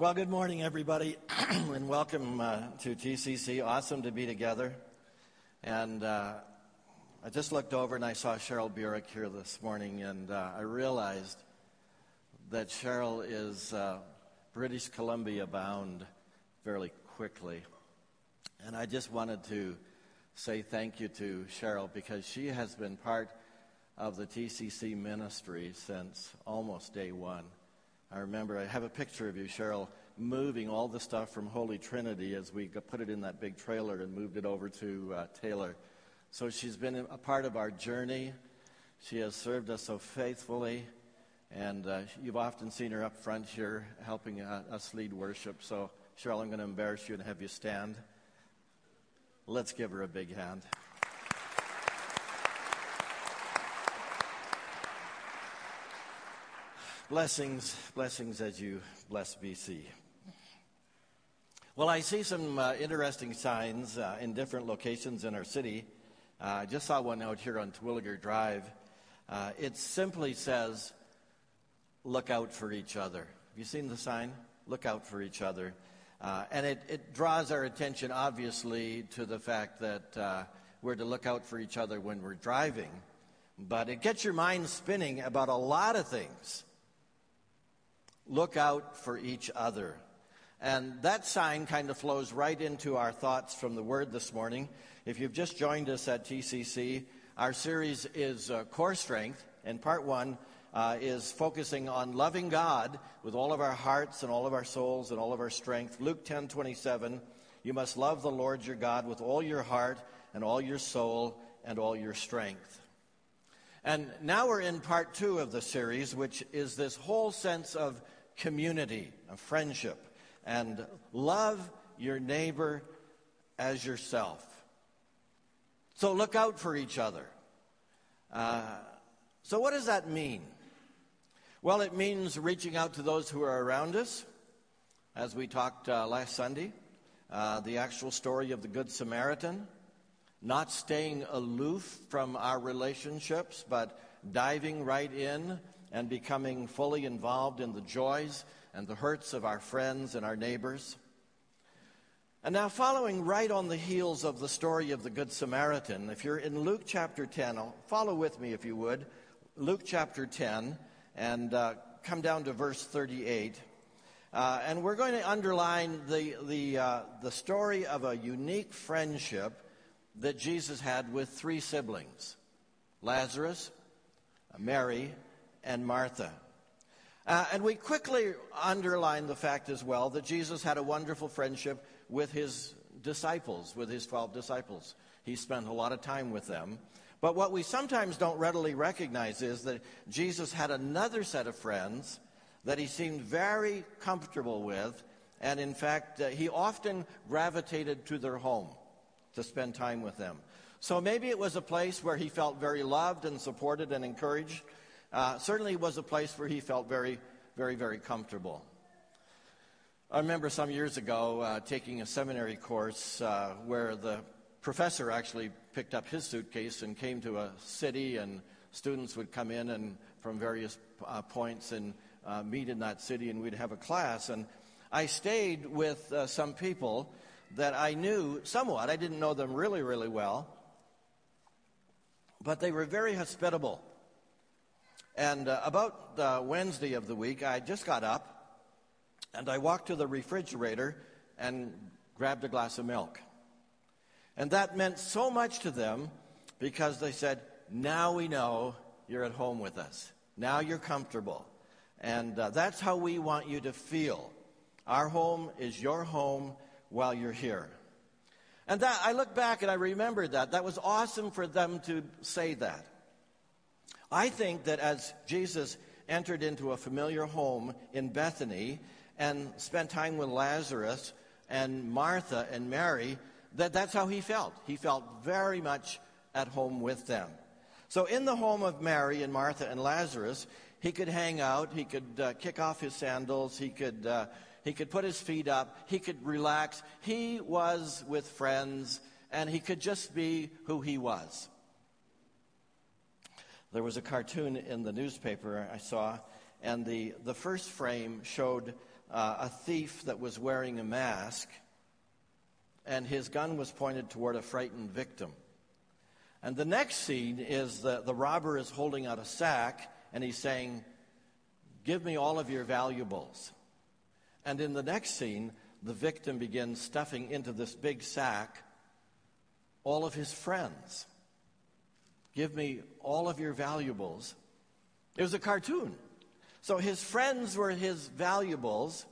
Well, good morning, everybody, and welcome uh, to TCC. Awesome to be together. And uh, I just looked over and I saw Cheryl Burek here this morning, and uh, I realized that Cheryl is uh, British Columbia bound fairly quickly. And I just wanted to say thank you to Cheryl because she has been part of the TCC ministry since almost day one. I remember I have a picture of you, Cheryl, moving all the stuff from Holy Trinity as we put it in that big trailer and moved it over to uh, Taylor. So she's been a part of our journey. She has served us so faithfully, and uh, you've often seen her up front here helping uh, us lead worship. So, Cheryl, I'm going to embarrass you and have you stand. Let's give her a big hand. Blessings, blessings as you bless BC. Well, I see some uh, interesting signs uh, in different locations in our city. Uh, I just saw one out here on Terwillegar Drive. Uh, it simply says, Look out for each other. Have you seen the sign? Look out for each other. Uh, and it, it, draws our attention, obviously, to the fact that uh, we're to look out for each other when we're driving. But it gets your mind spinning about a lot of things look out for each other. And that sign kind of flows right into our thoughts from the Word this morning. If you've just joined us at TCC, our series is uh, Core Strength, and part one uh, is focusing on loving God with all of our hearts and all of our souls and all of our strength. Luke 10 27, you must love the Lord your God with all your heart and all your soul and all your strength. And now we're in part two of the series, which is this whole sense of community, of friendship, and love your neighbor as yourself. So look out for each other. Uh, so, what does that mean? Well, it means reaching out to those who are around us, as we talked uh, last Sunday, uh, the actual story of the Good Samaritan, not staying aloof from our relationships, but diving right in and becoming fully involved in the joys and the hurts of our friends and our neighbors. And now, following right on the heels of the story of the Good Samaritan, if you're in Luke chapter 10, follow with me if you would. Luke chapter 10, and uh, come down to verse 38. Uh, and we're going to underline the, the, uh, the story of a unique friendship that Jesus had with three siblings Lazarus, Mary, and Martha. Uh, and we quickly underline the fact as well that Jesus had a wonderful friendship with his disciples, with his 12 disciples. He spent a lot of time with them. But what we sometimes don't readily recognize is that Jesus had another set of friends that he seemed very comfortable with. And in fact, uh, he often gravitated to their home to spend time with them. So maybe it was a place where he felt very loved and supported and encouraged uh, certainly was a place where he felt very, very, very comfortable. I remember some years ago uh, taking a seminary course uh, where the professor actually picked up his suitcase and came to a city, and students would come in and from various uh, points and uh, meet in that city, and we'd have a class. And I stayed with uh, some people that I knew somewhat. I didn't know them really, really well, but they were very hospitable. And uh, about Wednesday of the week, I just got up and I walked to the refrigerator and grabbed a glass of milk. And that meant so much to them because they said, Now we know you're at home with us. Now you're comfortable. And uh, that's how we want you to feel. Our home is your home while you're here. And that, I look back and I remember that. That was awesome for them to say that. I think that as Jesus entered into a familiar home in Bethany and spent time with Lazarus and Martha and Mary, that that's how he felt. He felt very much at home with them. So in the home of Mary and Martha and Lazarus, he could hang out, he could uh, kick off his sandals, he could, uh, he could put his feet up, he could relax. He was with friends, and he could just be who he was. There was a cartoon in the newspaper I saw, and the, the first frame showed uh, a thief that was wearing a mask, and his gun was pointed toward a frightened victim. And the next scene is the, the robber is holding out a sack, and he's saying, Give me all of your valuables. And in the next scene, the victim begins stuffing into this big sack all of his friends. Give me all of your valuables. It was a cartoon. So his friends were his valuables,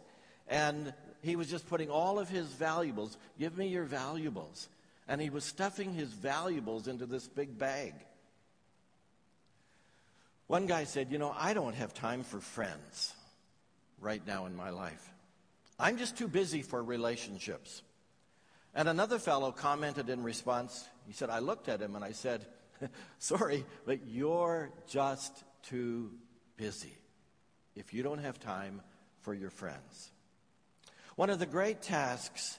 and he was just putting all of his valuables, give me your valuables. And he was stuffing his valuables into this big bag. One guy said, You know, I don't have time for friends right now in my life. I'm just too busy for relationships. And another fellow commented in response, he said, I looked at him and I said, Sorry, but you're just too busy if you don't have time for your friends. One of the great tasks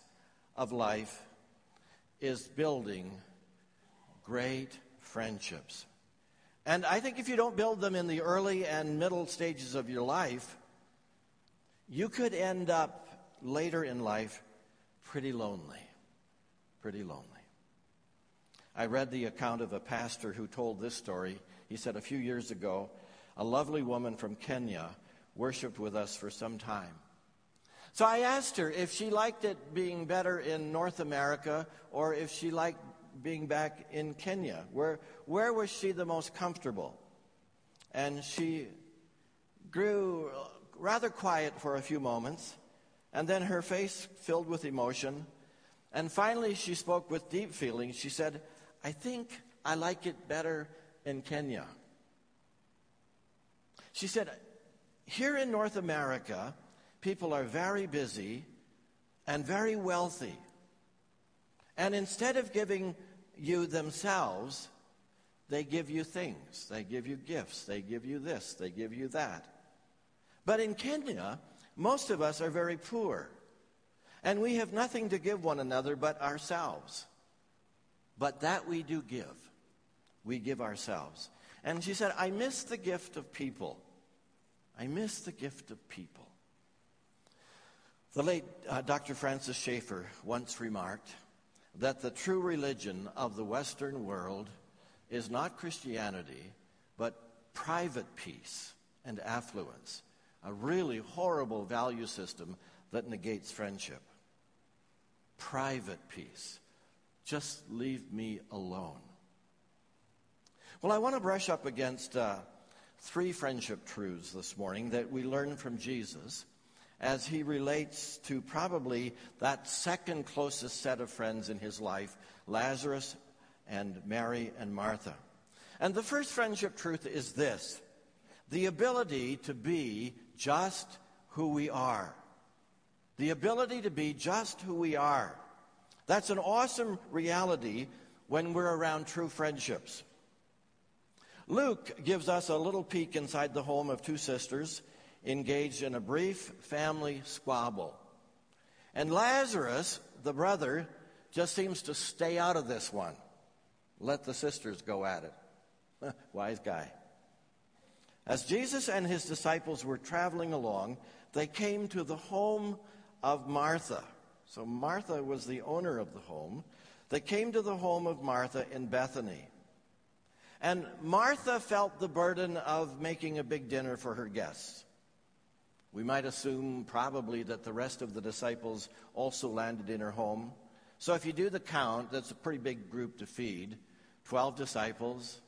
of life is building great friendships. And I think if you don't build them in the early and middle stages of your life, you could end up later in life pretty lonely. Pretty lonely. I read the account of a pastor who told this story. He said a few years ago, a lovely woman from Kenya worshiped with us for some time. So I asked her if she liked it being better in North America or if she liked being back in Kenya. Where, where was she the most comfortable? And she grew rather quiet for a few moments, and then her face filled with emotion. And finally, she spoke with deep feeling. She said, I think I like it better in Kenya. She said, Here in North America, people are very busy and very wealthy. And instead of giving you themselves, they give you things. They give you gifts. They give you this. They give you that. But in Kenya, most of us are very poor. And we have nothing to give one another but ourselves. But that we do give. We give ourselves. And she said, I miss the gift of people. I miss the gift of people. The late uh, Dr. Francis Schaeffer once remarked that the true religion of the Western world is not Christianity, but private peace and affluence, a really horrible value system that negates friendship. Private peace. Just leave me alone. Well, I want to brush up against uh, three friendship truths this morning that we learn from Jesus as he relates to probably that second closest set of friends in his life, Lazarus and Mary and Martha. And the first friendship truth is this the ability to be just who we are. The ability to be just who we are. That's an awesome reality when we're around true friendships. Luke gives us a little peek inside the home of two sisters engaged in a brief family squabble. And Lazarus, the brother, just seems to stay out of this one. Let the sisters go at it. Wise guy. As Jesus and his disciples were traveling along, they came to the home of Martha. So Martha was the owner of the home. They came to the home of Martha in Bethany. And Martha felt the burden of making a big dinner for her guests. We might assume probably that the rest of the disciples also landed in her home. So if you do the count, that's a pretty big group to feed. 12 disciples,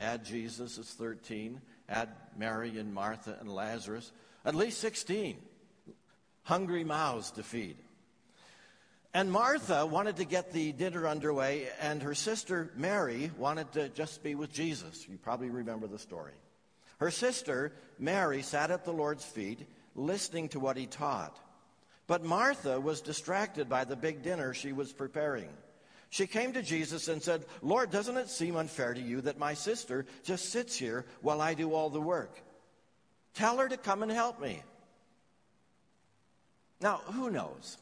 add Jesus, it's 13, add Mary and Martha and Lazarus, at least 16 hungry mouths to feed. And Martha wanted to get the dinner underway, and her sister Mary wanted to just be with Jesus. You probably remember the story. Her sister, Mary, sat at the Lord's feet, listening to what he taught. But Martha was distracted by the big dinner she was preparing. She came to Jesus and said, Lord, doesn't it seem unfair to you that my sister just sits here while I do all the work? Tell her to come and help me. Now, who knows?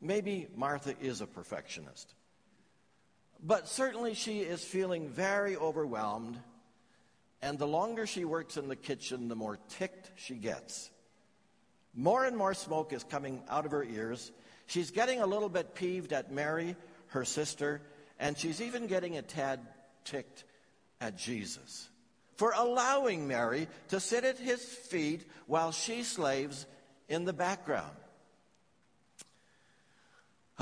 Maybe Martha is a perfectionist. But certainly she is feeling very overwhelmed and the longer she works in the kitchen, the more ticked she gets. More and more smoke is coming out of her ears. She's getting a little bit peeved at Mary, her sister, and she's even getting a tad ticked at Jesus for allowing Mary to sit at his feet while she slaves in the background.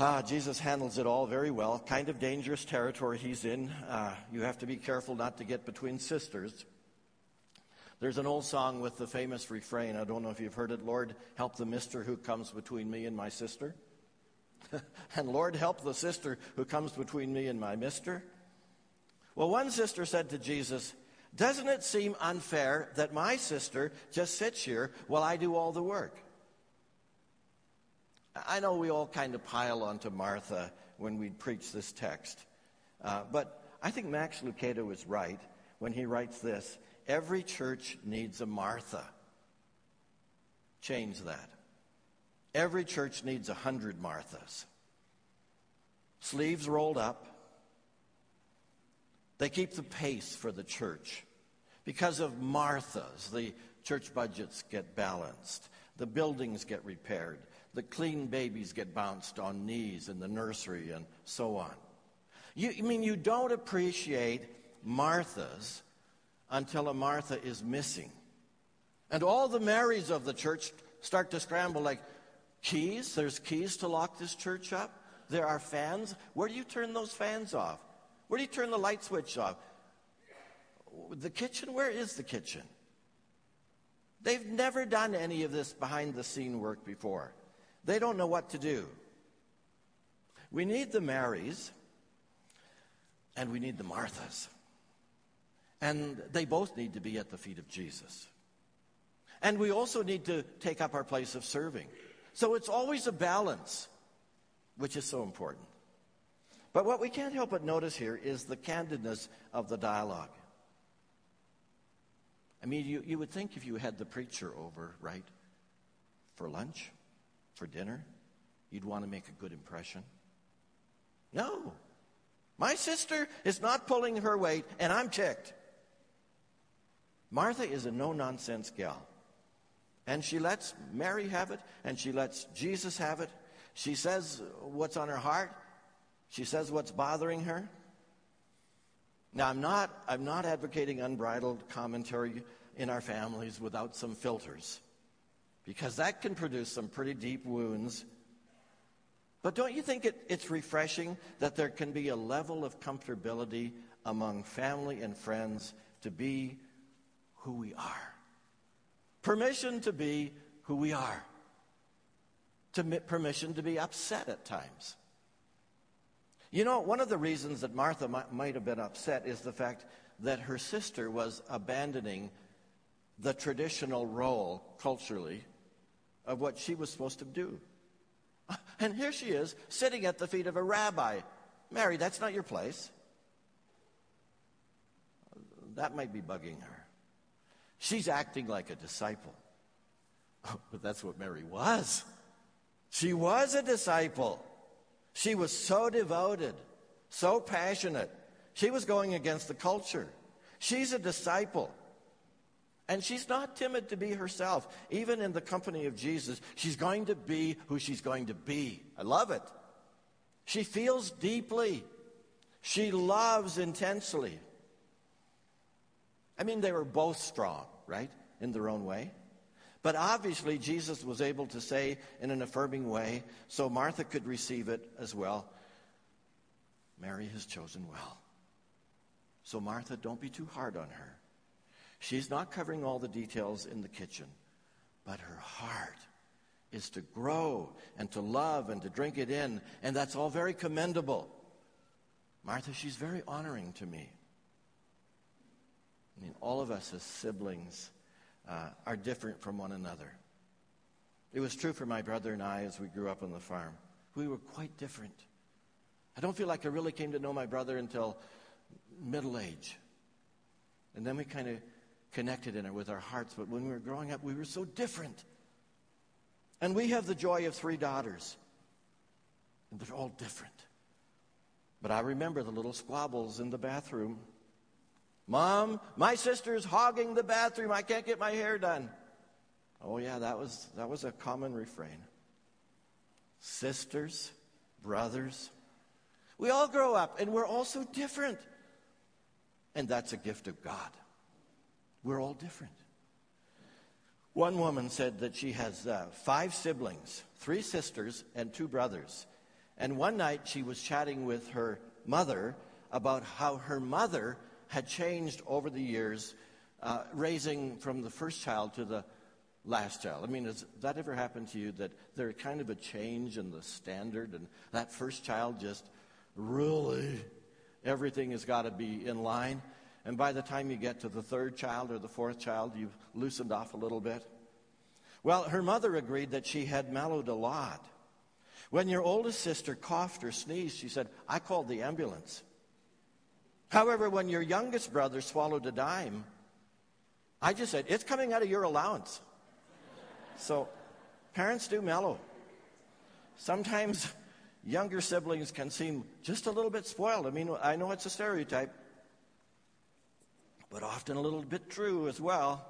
Ah, Jesus handles it all very well. Kind of dangerous territory he's in. Uh, you have to be careful not to get between sisters. There's an old song with the famous refrain. I don't know if you've heard it. Lord, help the mister who comes between me and my sister. and Lord, help the sister who comes between me and my mister. Well, one sister said to Jesus, Doesn't it seem unfair that my sister just sits here while I do all the work? I know we all kind of pile onto Martha when we preach this text, uh, but I think Max Lucado is right when he writes this Every church needs a Martha. Change that. Every church needs a hundred Marthas. Sleeves rolled up, they keep the pace for the church. Because of Marthas, the church budgets get balanced, the buildings get repaired, the clean babies get bounced on knees in the nursery, and so on. You, I mean, you don't appreciate Marthas until a Martha is missing. And all the Marys of the church start to scramble like, keys? There's keys to lock this church up? There are fans? Where do you turn those fans off? Where do you turn the light switch off? The kitchen? Where is the kitchen? They've never done any of this behind the scene work before. They don't know what to do. We need the Marys and we need the Marthas. And they both need to be at the feet of Jesus. And we also need to take up our place of serving. So it's always a balance, which is so important. But what we can't help but notice here is the candidness of the dialogue. I mean, you, you would think if you had the preacher over, right, for lunch, for dinner, you'd want to make a good impression. No. My sister is not pulling her weight, and I'm ticked. Martha is a no nonsense gal. And she lets Mary have it, and she lets Jesus have it. She says what's on her heart, she says what's bothering her. Now, I'm not, I'm not advocating unbridled commentary in our families without some filters, because that can produce some pretty deep wounds. But don't you think it, it's refreshing that there can be a level of comfortability among family and friends to be who we are? Permission to be who we are. To permission to be upset at times. You know, one of the reasons that Martha might have been upset is the fact that her sister was abandoning the traditional role culturally of what she was supposed to do. And here she is, sitting at the feet of a rabbi. Mary, that's not your place. That might be bugging her. She's acting like a disciple. but that's what Mary was. She was a disciple. She was so devoted, so passionate. She was going against the culture. She's a disciple. And she's not timid to be herself. Even in the company of Jesus, she's going to be who she's going to be. I love it. She feels deeply. She loves intensely. I mean, they were both strong, right? In their own way. But obviously, Jesus was able to say in an affirming way, so Martha could receive it as well. Mary has chosen well. So, Martha, don't be too hard on her. She's not covering all the details in the kitchen, but her heart is to grow and to love and to drink it in, and that's all very commendable. Martha, she's very honoring to me. I mean, all of us as siblings uh, are different from one another. It was true for my brother and I as we grew up on the farm. We were quite different. I don't feel like I really came to know my brother until middle age. And then we kind of connected in it with our hearts. But when we were growing up, we were so different. And we have the joy of three daughters. And they're all different. But I remember the little squabbles in the bathroom Mom, my sister's hogging the bathroom. I can't get my hair done. Oh, yeah, that was, that was a common refrain. Sisters, brothers, we all grow up and we're all so different. And that's a gift of God. We're all different. One woman said that she has uh, five siblings, three sisters, and two brothers. And one night she was chatting with her mother about how her mother had changed over the years, uh, raising from the first child to the last child. I mean, has that ever happened to you that there's kind of a change in the standard and that first child just really everything has got to be in line? And by the time you get to the third child or the fourth child, you've loosened off a little bit. Well, her mother agreed that she had mellowed a lot. When your oldest sister coughed or sneezed, she said, I called the ambulance. However, when your youngest brother swallowed a dime, I just said, It's coming out of your allowance. So parents do mellow. Sometimes younger siblings can seem just a little bit spoiled. I mean, I know it's a stereotype, but often a little bit true as well.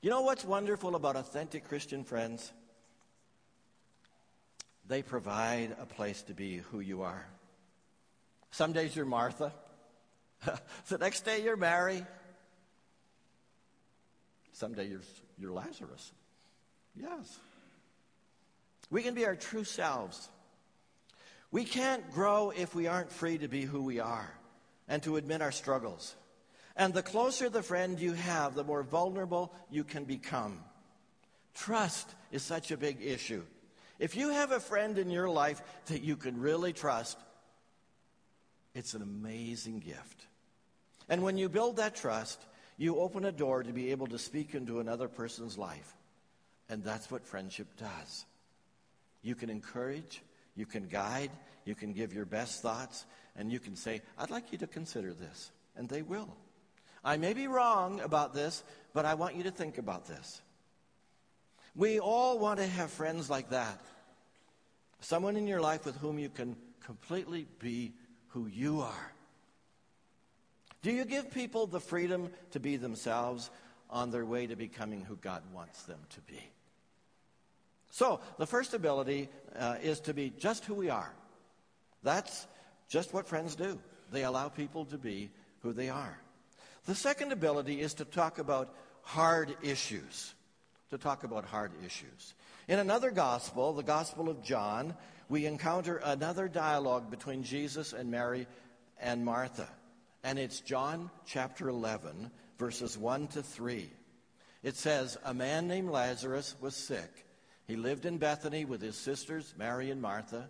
You know what's wonderful about authentic Christian friends? They provide a place to be who you are. Some days you're Martha. the next day you're Mary. Someday you're, you're Lazarus. Yes. We can be our true selves. We can't grow if we aren't free to be who we are and to admit our struggles. And the closer the friend you have, the more vulnerable you can become. Trust is such a big issue. If you have a friend in your life that you can really trust, it's an amazing gift. And when you build that trust, you open a door to be able to speak into another person's life. And that's what friendship does. You can encourage, you can guide, you can give your best thoughts, and you can say, I'd like you to consider this. And they will. I may be wrong about this, but I want you to think about this. We all want to have friends like that. Someone in your life with whom you can completely be who you are. Do you give people the freedom to be themselves on their way to becoming who God wants them to be? So, the first ability uh, is to be just who we are. That's just what friends do. They allow people to be who they are. The second ability is to talk about hard issues. To talk about hard issues. In another gospel, the Gospel of John, we encounter another dialogue between Jesus and Mary and Martha. And it's John chapter 11, verses 1 to 3. It says, A man named Lazarus was sick. He lived in Bethany with his sisters, Mary and Martha.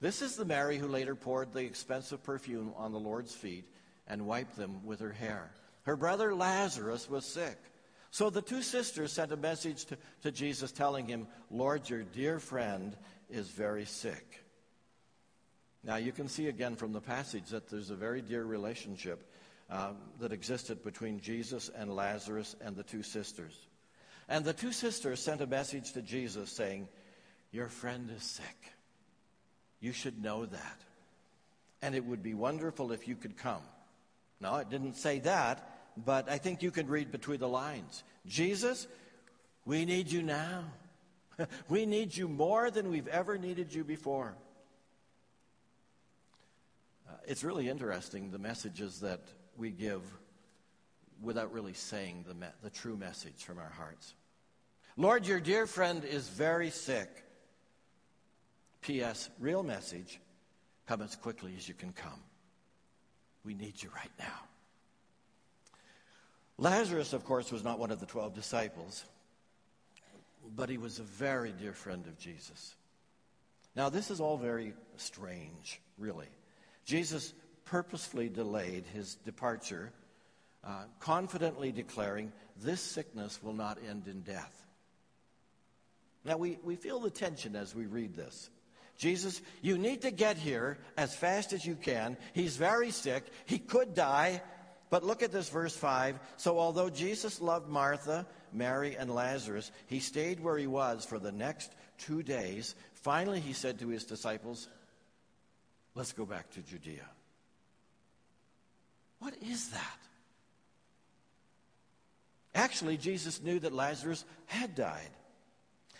This is the Mary who later poured the expensive perfume on the Lord's feet and wiped them with her hair. Her brother Lazarus was sick. So the two sisters sent a message to, to Jesus telling him, Lord, your dear friend is very sick. Now, you can see again from the passage that there's a very dear relationship um, that existed between Jesus and Lazarus and the two sisters. And the two sisters sent a message to Jesus saying, Your friend is sick. You should know that. And it would be wonderful if you could come. No, it didn't say that, but I think you can read between the lines. Jesus, we need you now. we need you more than we've ever needed you before. Uh, it's really interesting the messages that we give without really saying the, me- the true message from our hearts. Lord, your dear friend is very sick. P.S. Real message come as quickly as you can come. We need you right now. Lazarus, of course, was not one of the 12 disciples, but he was a very dear friend of Jesus. Now, this is all very strange, really. Jesus purposefully delayed his departure uh, confidently declaring, This sickness will not end in death. Now, we, we feel the tension as we read this. Jesus, you need to get here as fast as you can. He's very sick. He could die. But look at this, verse 5. So, although Jesus loved Martha, Mary, and Lazarus, he stayed where he was for the next two days. Finally, he said to his disciples, Let's go back to Judea. What is that? Actually, Jesus knew that Lazarus had died.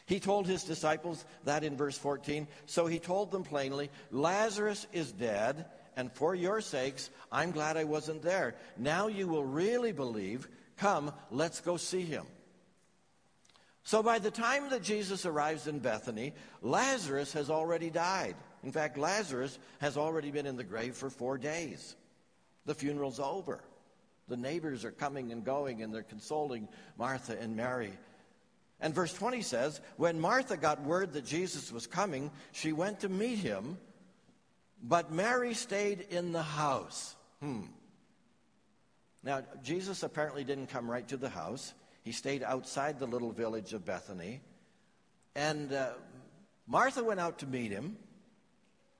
He told his disciples that in verse 14. So he told them plainly, Lazarus is dead, and for your sakes, I'm glad I wasn't there. Now you will really believe. Come, let's go see him. So by the time that Jesus arrives in Bethany, Lazarus has already died. In fact, Lazarus has already been in the grave for four days. The funeral's over. The neighbors are coming and going, and they're consoling Martha and Mary. And verse 20 says, When Martha got word that Jesus was coming, she went to meet him, but Mary stayed in the house. Hmm. Now, Jesus apparently didn't come right to the house. He stayed outside the little village of Bethany. And uh, Martha went out to meet him,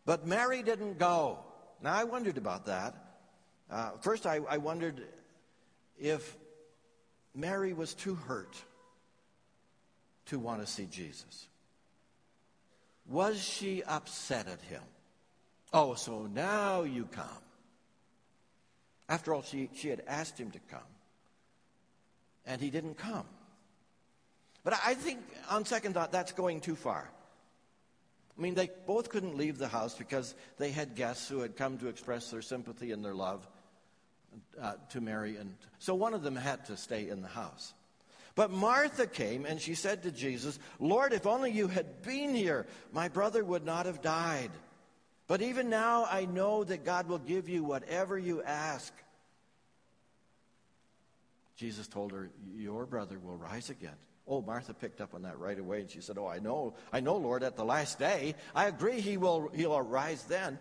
but Mary didn't go. Now, I wondered about that. Uh, first, I, I wondered if Mary was too hurt to want to see Jesus. Was she upset at him? Oh, so now you come. After all, she, she had asked him to come, and he didn't come. But I think, on second thought, that's going too far. I mean, they both couldn't leave the house because they had guests who had come to express their sympathy and their love uh, to Mary. And so one of them had to stay in the house. But Martha came and she said to Jesus, Lord, if only you had been here, my brother would not have died. But even now I know that God will give you whatever you ask. Jesus told her, Your brother will rise again. Oh, Martha picked up on that right away and she said, Oh, I know, I know, Lord, at the last day. I agree he will he'll arise then.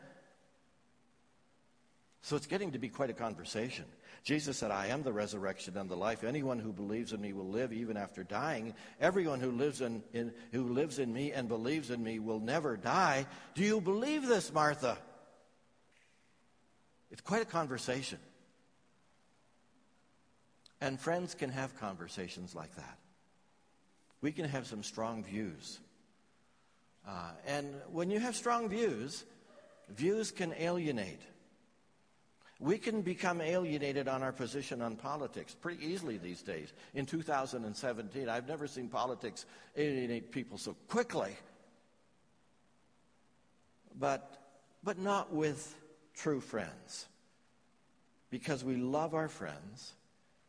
So it's getting to be quite a conversation. Jesus said, I am the resurrection and the life. Anyone who believes in me will live even after dying. Everyone who lives in, in, who lives in me and believes in me will never die. Do you believe this, Martha? It's quite a conversation. And friends can have conversations like that. We can have some strong views. Uh, and when you have strong views, views can alienate. We can become alienated on our position on politics pretty easily these days. In 2017, I've never seen politics alienate people so quickly. But, but not with true friends. Because we love our friends,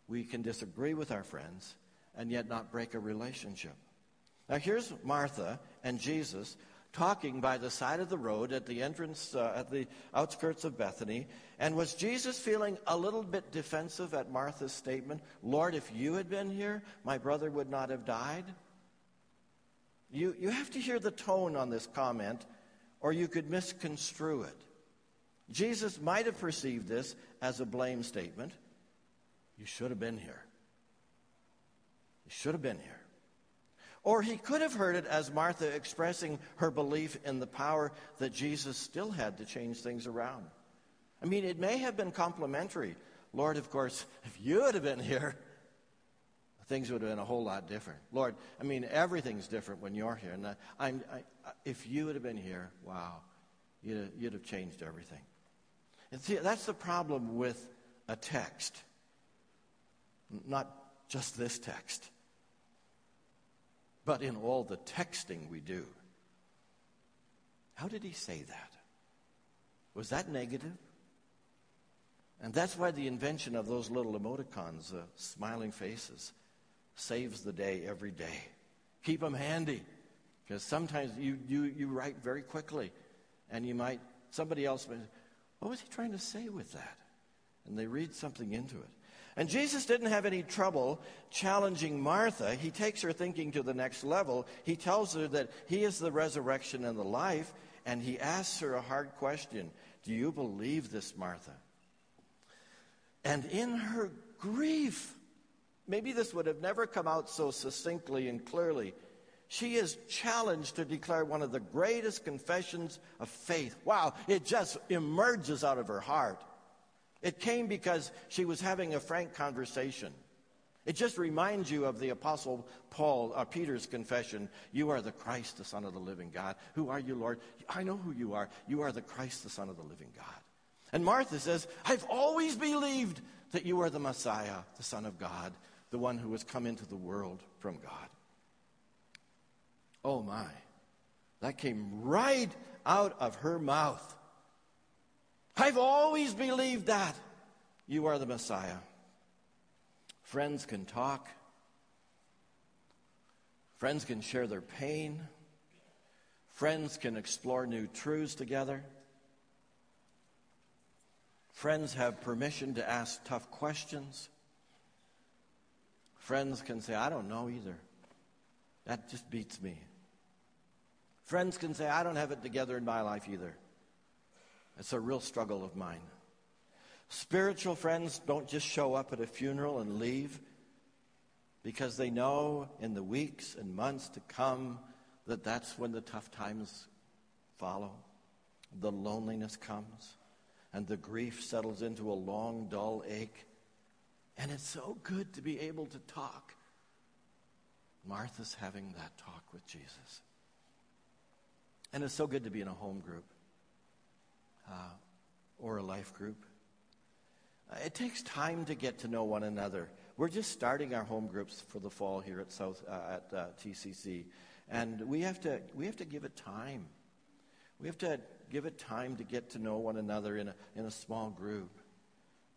we can disagree with our friends, and yet not break a relationship. Now, here's Martha and Jesus talking by the side of the road at the entrance, uh, at the outskirts of Bethany. And was Jesus feeling a little bit defensive at Martha's statement, Lord, if you had been here, my brother would not have died? You, you have to hear the tone on this comment, or you could misconstrue it. Jesus might have perceived this as a blame statement. You should have been here. You should have been here. Or he could have heard it as Martha expressing her belief in the power that Jesus still had to change things around. I mean, it may have been complimentary. Lord, of course, if you had been here, things would have been a whole lot different. Lord, I mean, everything's different when you're here. And I, I, if you would have been here, wow, you'd, you'd have changed everything. And see, that's the problem with a text, not just this text but in all the texting we do. How did he say that? Was that negative? And that's why the invention of those little emoticons, uh, smiling faces, saves the day every day. Keep them handy because sometimes you, you, you write very quickly and you might, somebody else might, what was he trying to say with that? And they read something into it. And Jesus didn't have any trouble challenging Martha. He takes her thinking to the next level. He tells her that he is the resurrection and the life, and he asks her a hard question Do you believe this, Martha? And in her grief, maybe this would have never come out so succinctly and clearly. She is challenged to declare one of the greatest confessions of faith. Wow, it just emerges out of her heart. It came because she was having a frank conversation. It just reminds you of the Apostle Paul, uh, Peter's confession You are the Christ, the Son of the living God. Who are you, Lord? I know who you are. You are the Christ, the Son of the living God. And Martha says, I've always believed that you are the Messiah, the Son of God. the one who has come into the world from God. Oh my, that came right out of her mouth. I've always believed that. You are the Messiah. Friends can talk, friends can share their pain, friends can explore new truths together. Friends have permission to ask tough questions. Friends can say, I don't know either. That just beats me. Friends can say, I don't have it together in my life either. It's a real struggle of mine. Spiritual friends don't just show up at a funeral and leave because they know in the weeks and months to come that that's when the tough times follow. The loneliness comes and the grief settles into a long, dull ache. And it's so good to be able to talk. Martha's having that talk with Jesus. And it's so good to be in a home group uh, or a life group. Uh, it takes time to get to know one another. We're just starting our home groups for the fall here at South uh, at uh, TCC, and we have to we have to give it time. We have to give it time to get to know one another in a in a small group.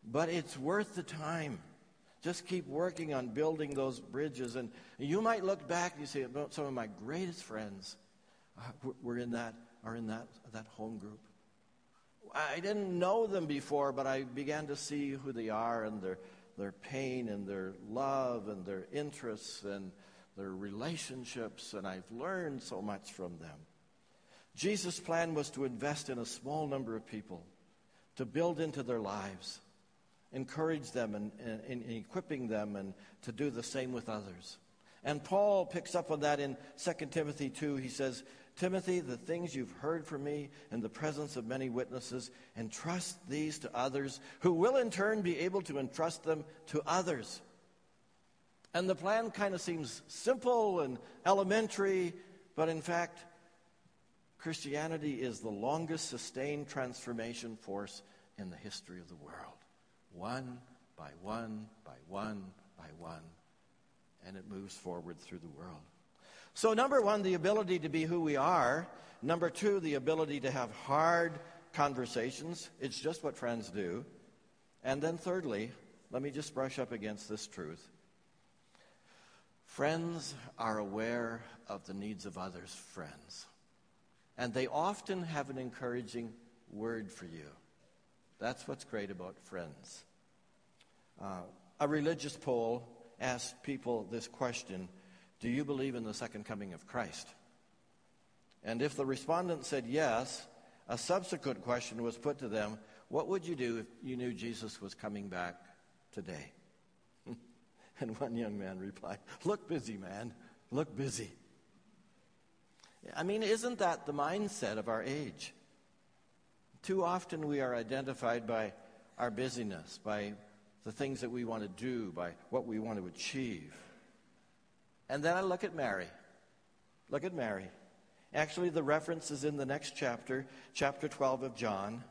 But it's worth the time. Just keep working on building those bridges, and you might look back and you say, "Some of my greatest friends uh, were in that are in that that home group." I didn't know them before, but I began to see who they are and their, their pain and their love and their interests and their relationships, and I've learned so much from them. Jesus' plan was to invest in a small number of people, to build into their lives, encourage them and, and, and equipping them, and to do the same with others. And Paul picks up on that in 2 Timothy 2. He says, Timothy, the things you've heard from me in the presence of many witnesses, entrust these to others, who will in turn be able to entrust them to others. And the plan kind of seems simple and elementary, but in fact, Christianity is the longest sustained transformation force in the history of the world. One by one by one by one. And it moves forward through the world. So, number one, the ability to be who we are. Number two, the ability to have hard conversations. It's just what friends do. And then, thirdly, let me just brush up against this truth. Friends are aware of the needs of others' friends. And they often have an encouraging word for you. That's what's great about friends. Uh, a religious poll asked people this question do you believe in the second coming of Christ? And if the respondent said yes, a subsequent question was put to them What would you do if you knew Jesus was coming back today? and one young man replied, Look busy, man. Look busy. I mean, isn't that the mindset of our age? Too often we are identified by our busyness, by the things that we want to do, by what we want to achieve. And then I look at Mary. Look at Mary. Actually, the reference is in the next chapter, chapter 12 of John.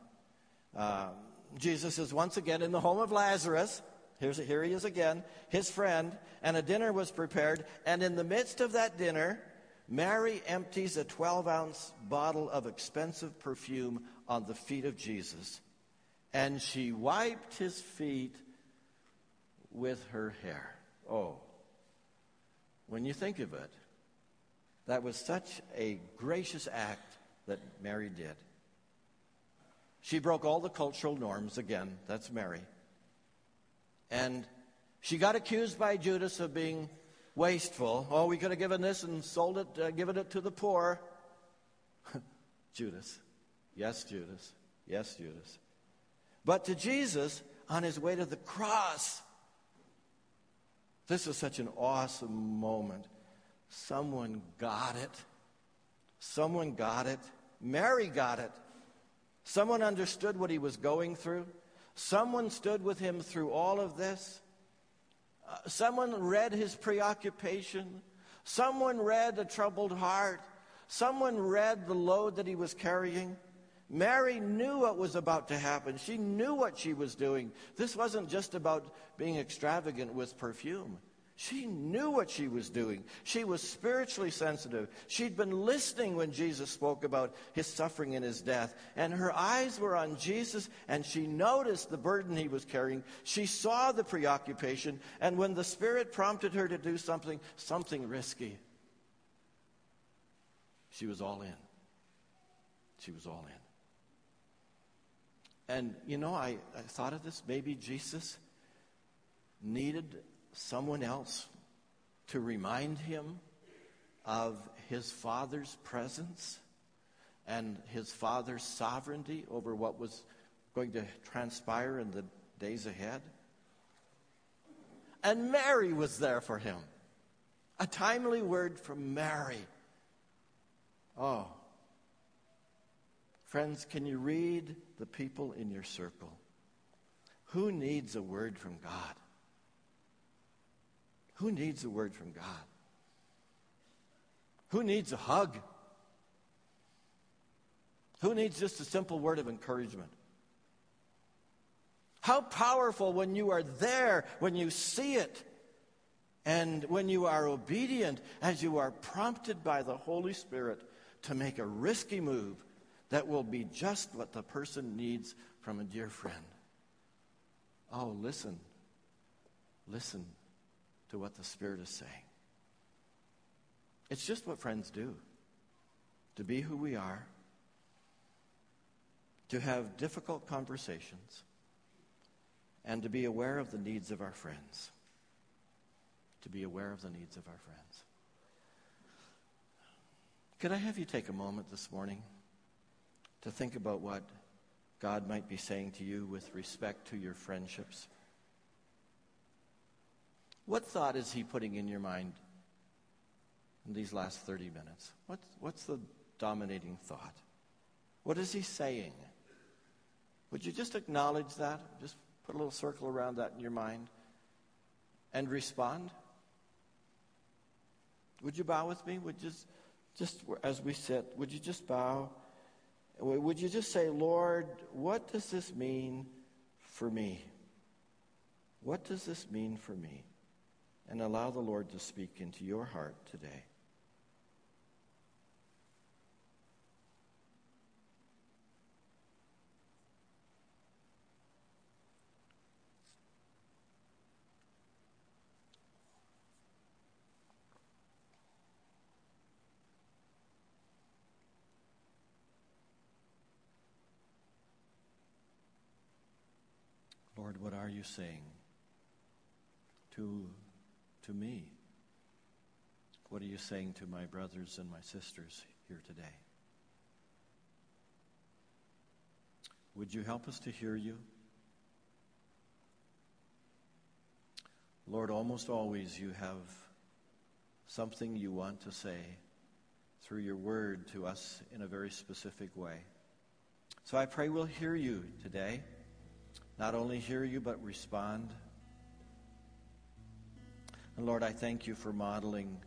Uh, Jesus is once again in the home of Lazarus. Here's, here he is again, his friend, and a dinner was prepared. And in the midst of that dinner, Mary empties a 12 ounce bottle of expensive perfume on the feet of Jesus. And she wiped his feet with her hair. Oh. When you think of it, that was such a gracious act that Mary did. She broke all the cultural norms again. That's Mary. And she got accused by Judas of being wasteful. Oh, we could have given this and sold it, uh, given it to the poor. Judas. Yes, Judas. Yes, Judas. But to Jesus, on his way to the cross, this is such an awesome moment. Someone got it. Someone got it. Mary got it. Someone understood what he was going through. Someone stood with him through all of this. Uh, someone read his preoccupation. Someone read a troubled heart. Someone read the load that he was carrying. Mary knew what was about to happen. She knew what she was doing. This wasn't just about being extravagant with perfume, She knew what she was doing. She was spiritually sensitive. She'd been listening when Jesus spoke about his suffering and his death. And her eyes were on Jesus, and she noticed the burden he was carrying. She saw the preoccupation. And when the Spirit prompted her to do something, something risky, she was all in. She was all in. And, you know, I, I thought of this. Maybe Jesus needed someone else to remind him of his father's presence and his father's sovereignty over what was going to transpire in the days ahead. And Mary was there for him. A timely word from Mary. Oh. Friends, can you read the people in your circle? Who needs a word from God? Who needs a word from God? Who needs a hug? Who needs just a simple word of encouragement? How powerful when you are there, when you see it, and when you are obedient as you are prompted by the Holy Spirit to make a risky move that will be just what the person needs from a dear friend. Oh, listen. Listen to what the Spirit is saying. It's just what friends do to be who we are, to have difficult conversations, and to be aware of the needs of our friends. To be aware of the needs of our friends. Could I have you take a moment this morning to think about what God might be saying to you with respect to your friendships? What thought is he putting in your mind in these last 30 minutes? What's, what's the dominating thought? What is he saying? Would you just acknowledge that? Just put a little circle around that in your mind and respond? Would you bow with me? Would just, just as we sit, would you just bow? Would you just say, Lord, what does this mean for me? What does this mean for me? and allow the Lord to speak into your heart today. Lord, what are you saying to to me? What are you saying to my brothers and my sisters here today? Would you help us to hear you? Lord, almost always you have something you want to say through your word to us in a very specific way. So I pray we'll hear you today. Not only hear you, but respond. And Lord, I thank you for modeling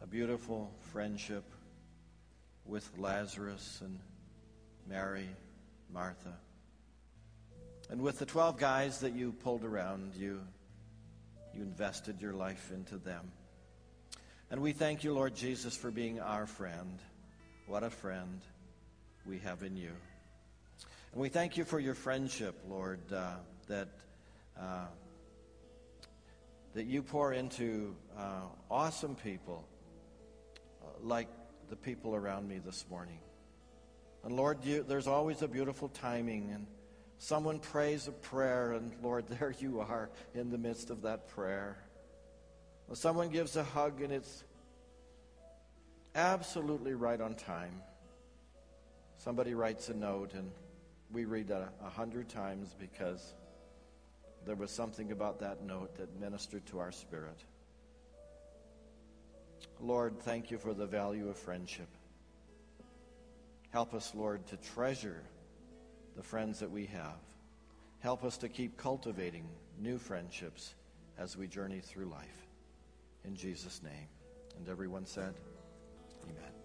a beautiful friendship with Lazarus and Mary, Martha. And with the 12 guys that you pulled around, you, you invested your life into them. And we thank you, Lord Jesus, for being our friend. What a friend we have in you. And we thank you for your friendship, Lord, uh, that. Uh, that you pour into uh, awesome people uh, like the people around me this morning. And Lord, you, there's always a beautiful timing, and someone prays a prayer, and Lord, there you are in the midst of that prayer. Well, someone gives a hug, and it's absolutely right on time. Somebody writes a note, and we read that a hundred times because there was something about that note that ministered to our spirit. Lord, thank you for the value of friendship. Help us, Lord, to treasure the friends that we have. Help us to keep cultivating new friendships as we journey through life. In Jesus' name. And everyone said, Amen.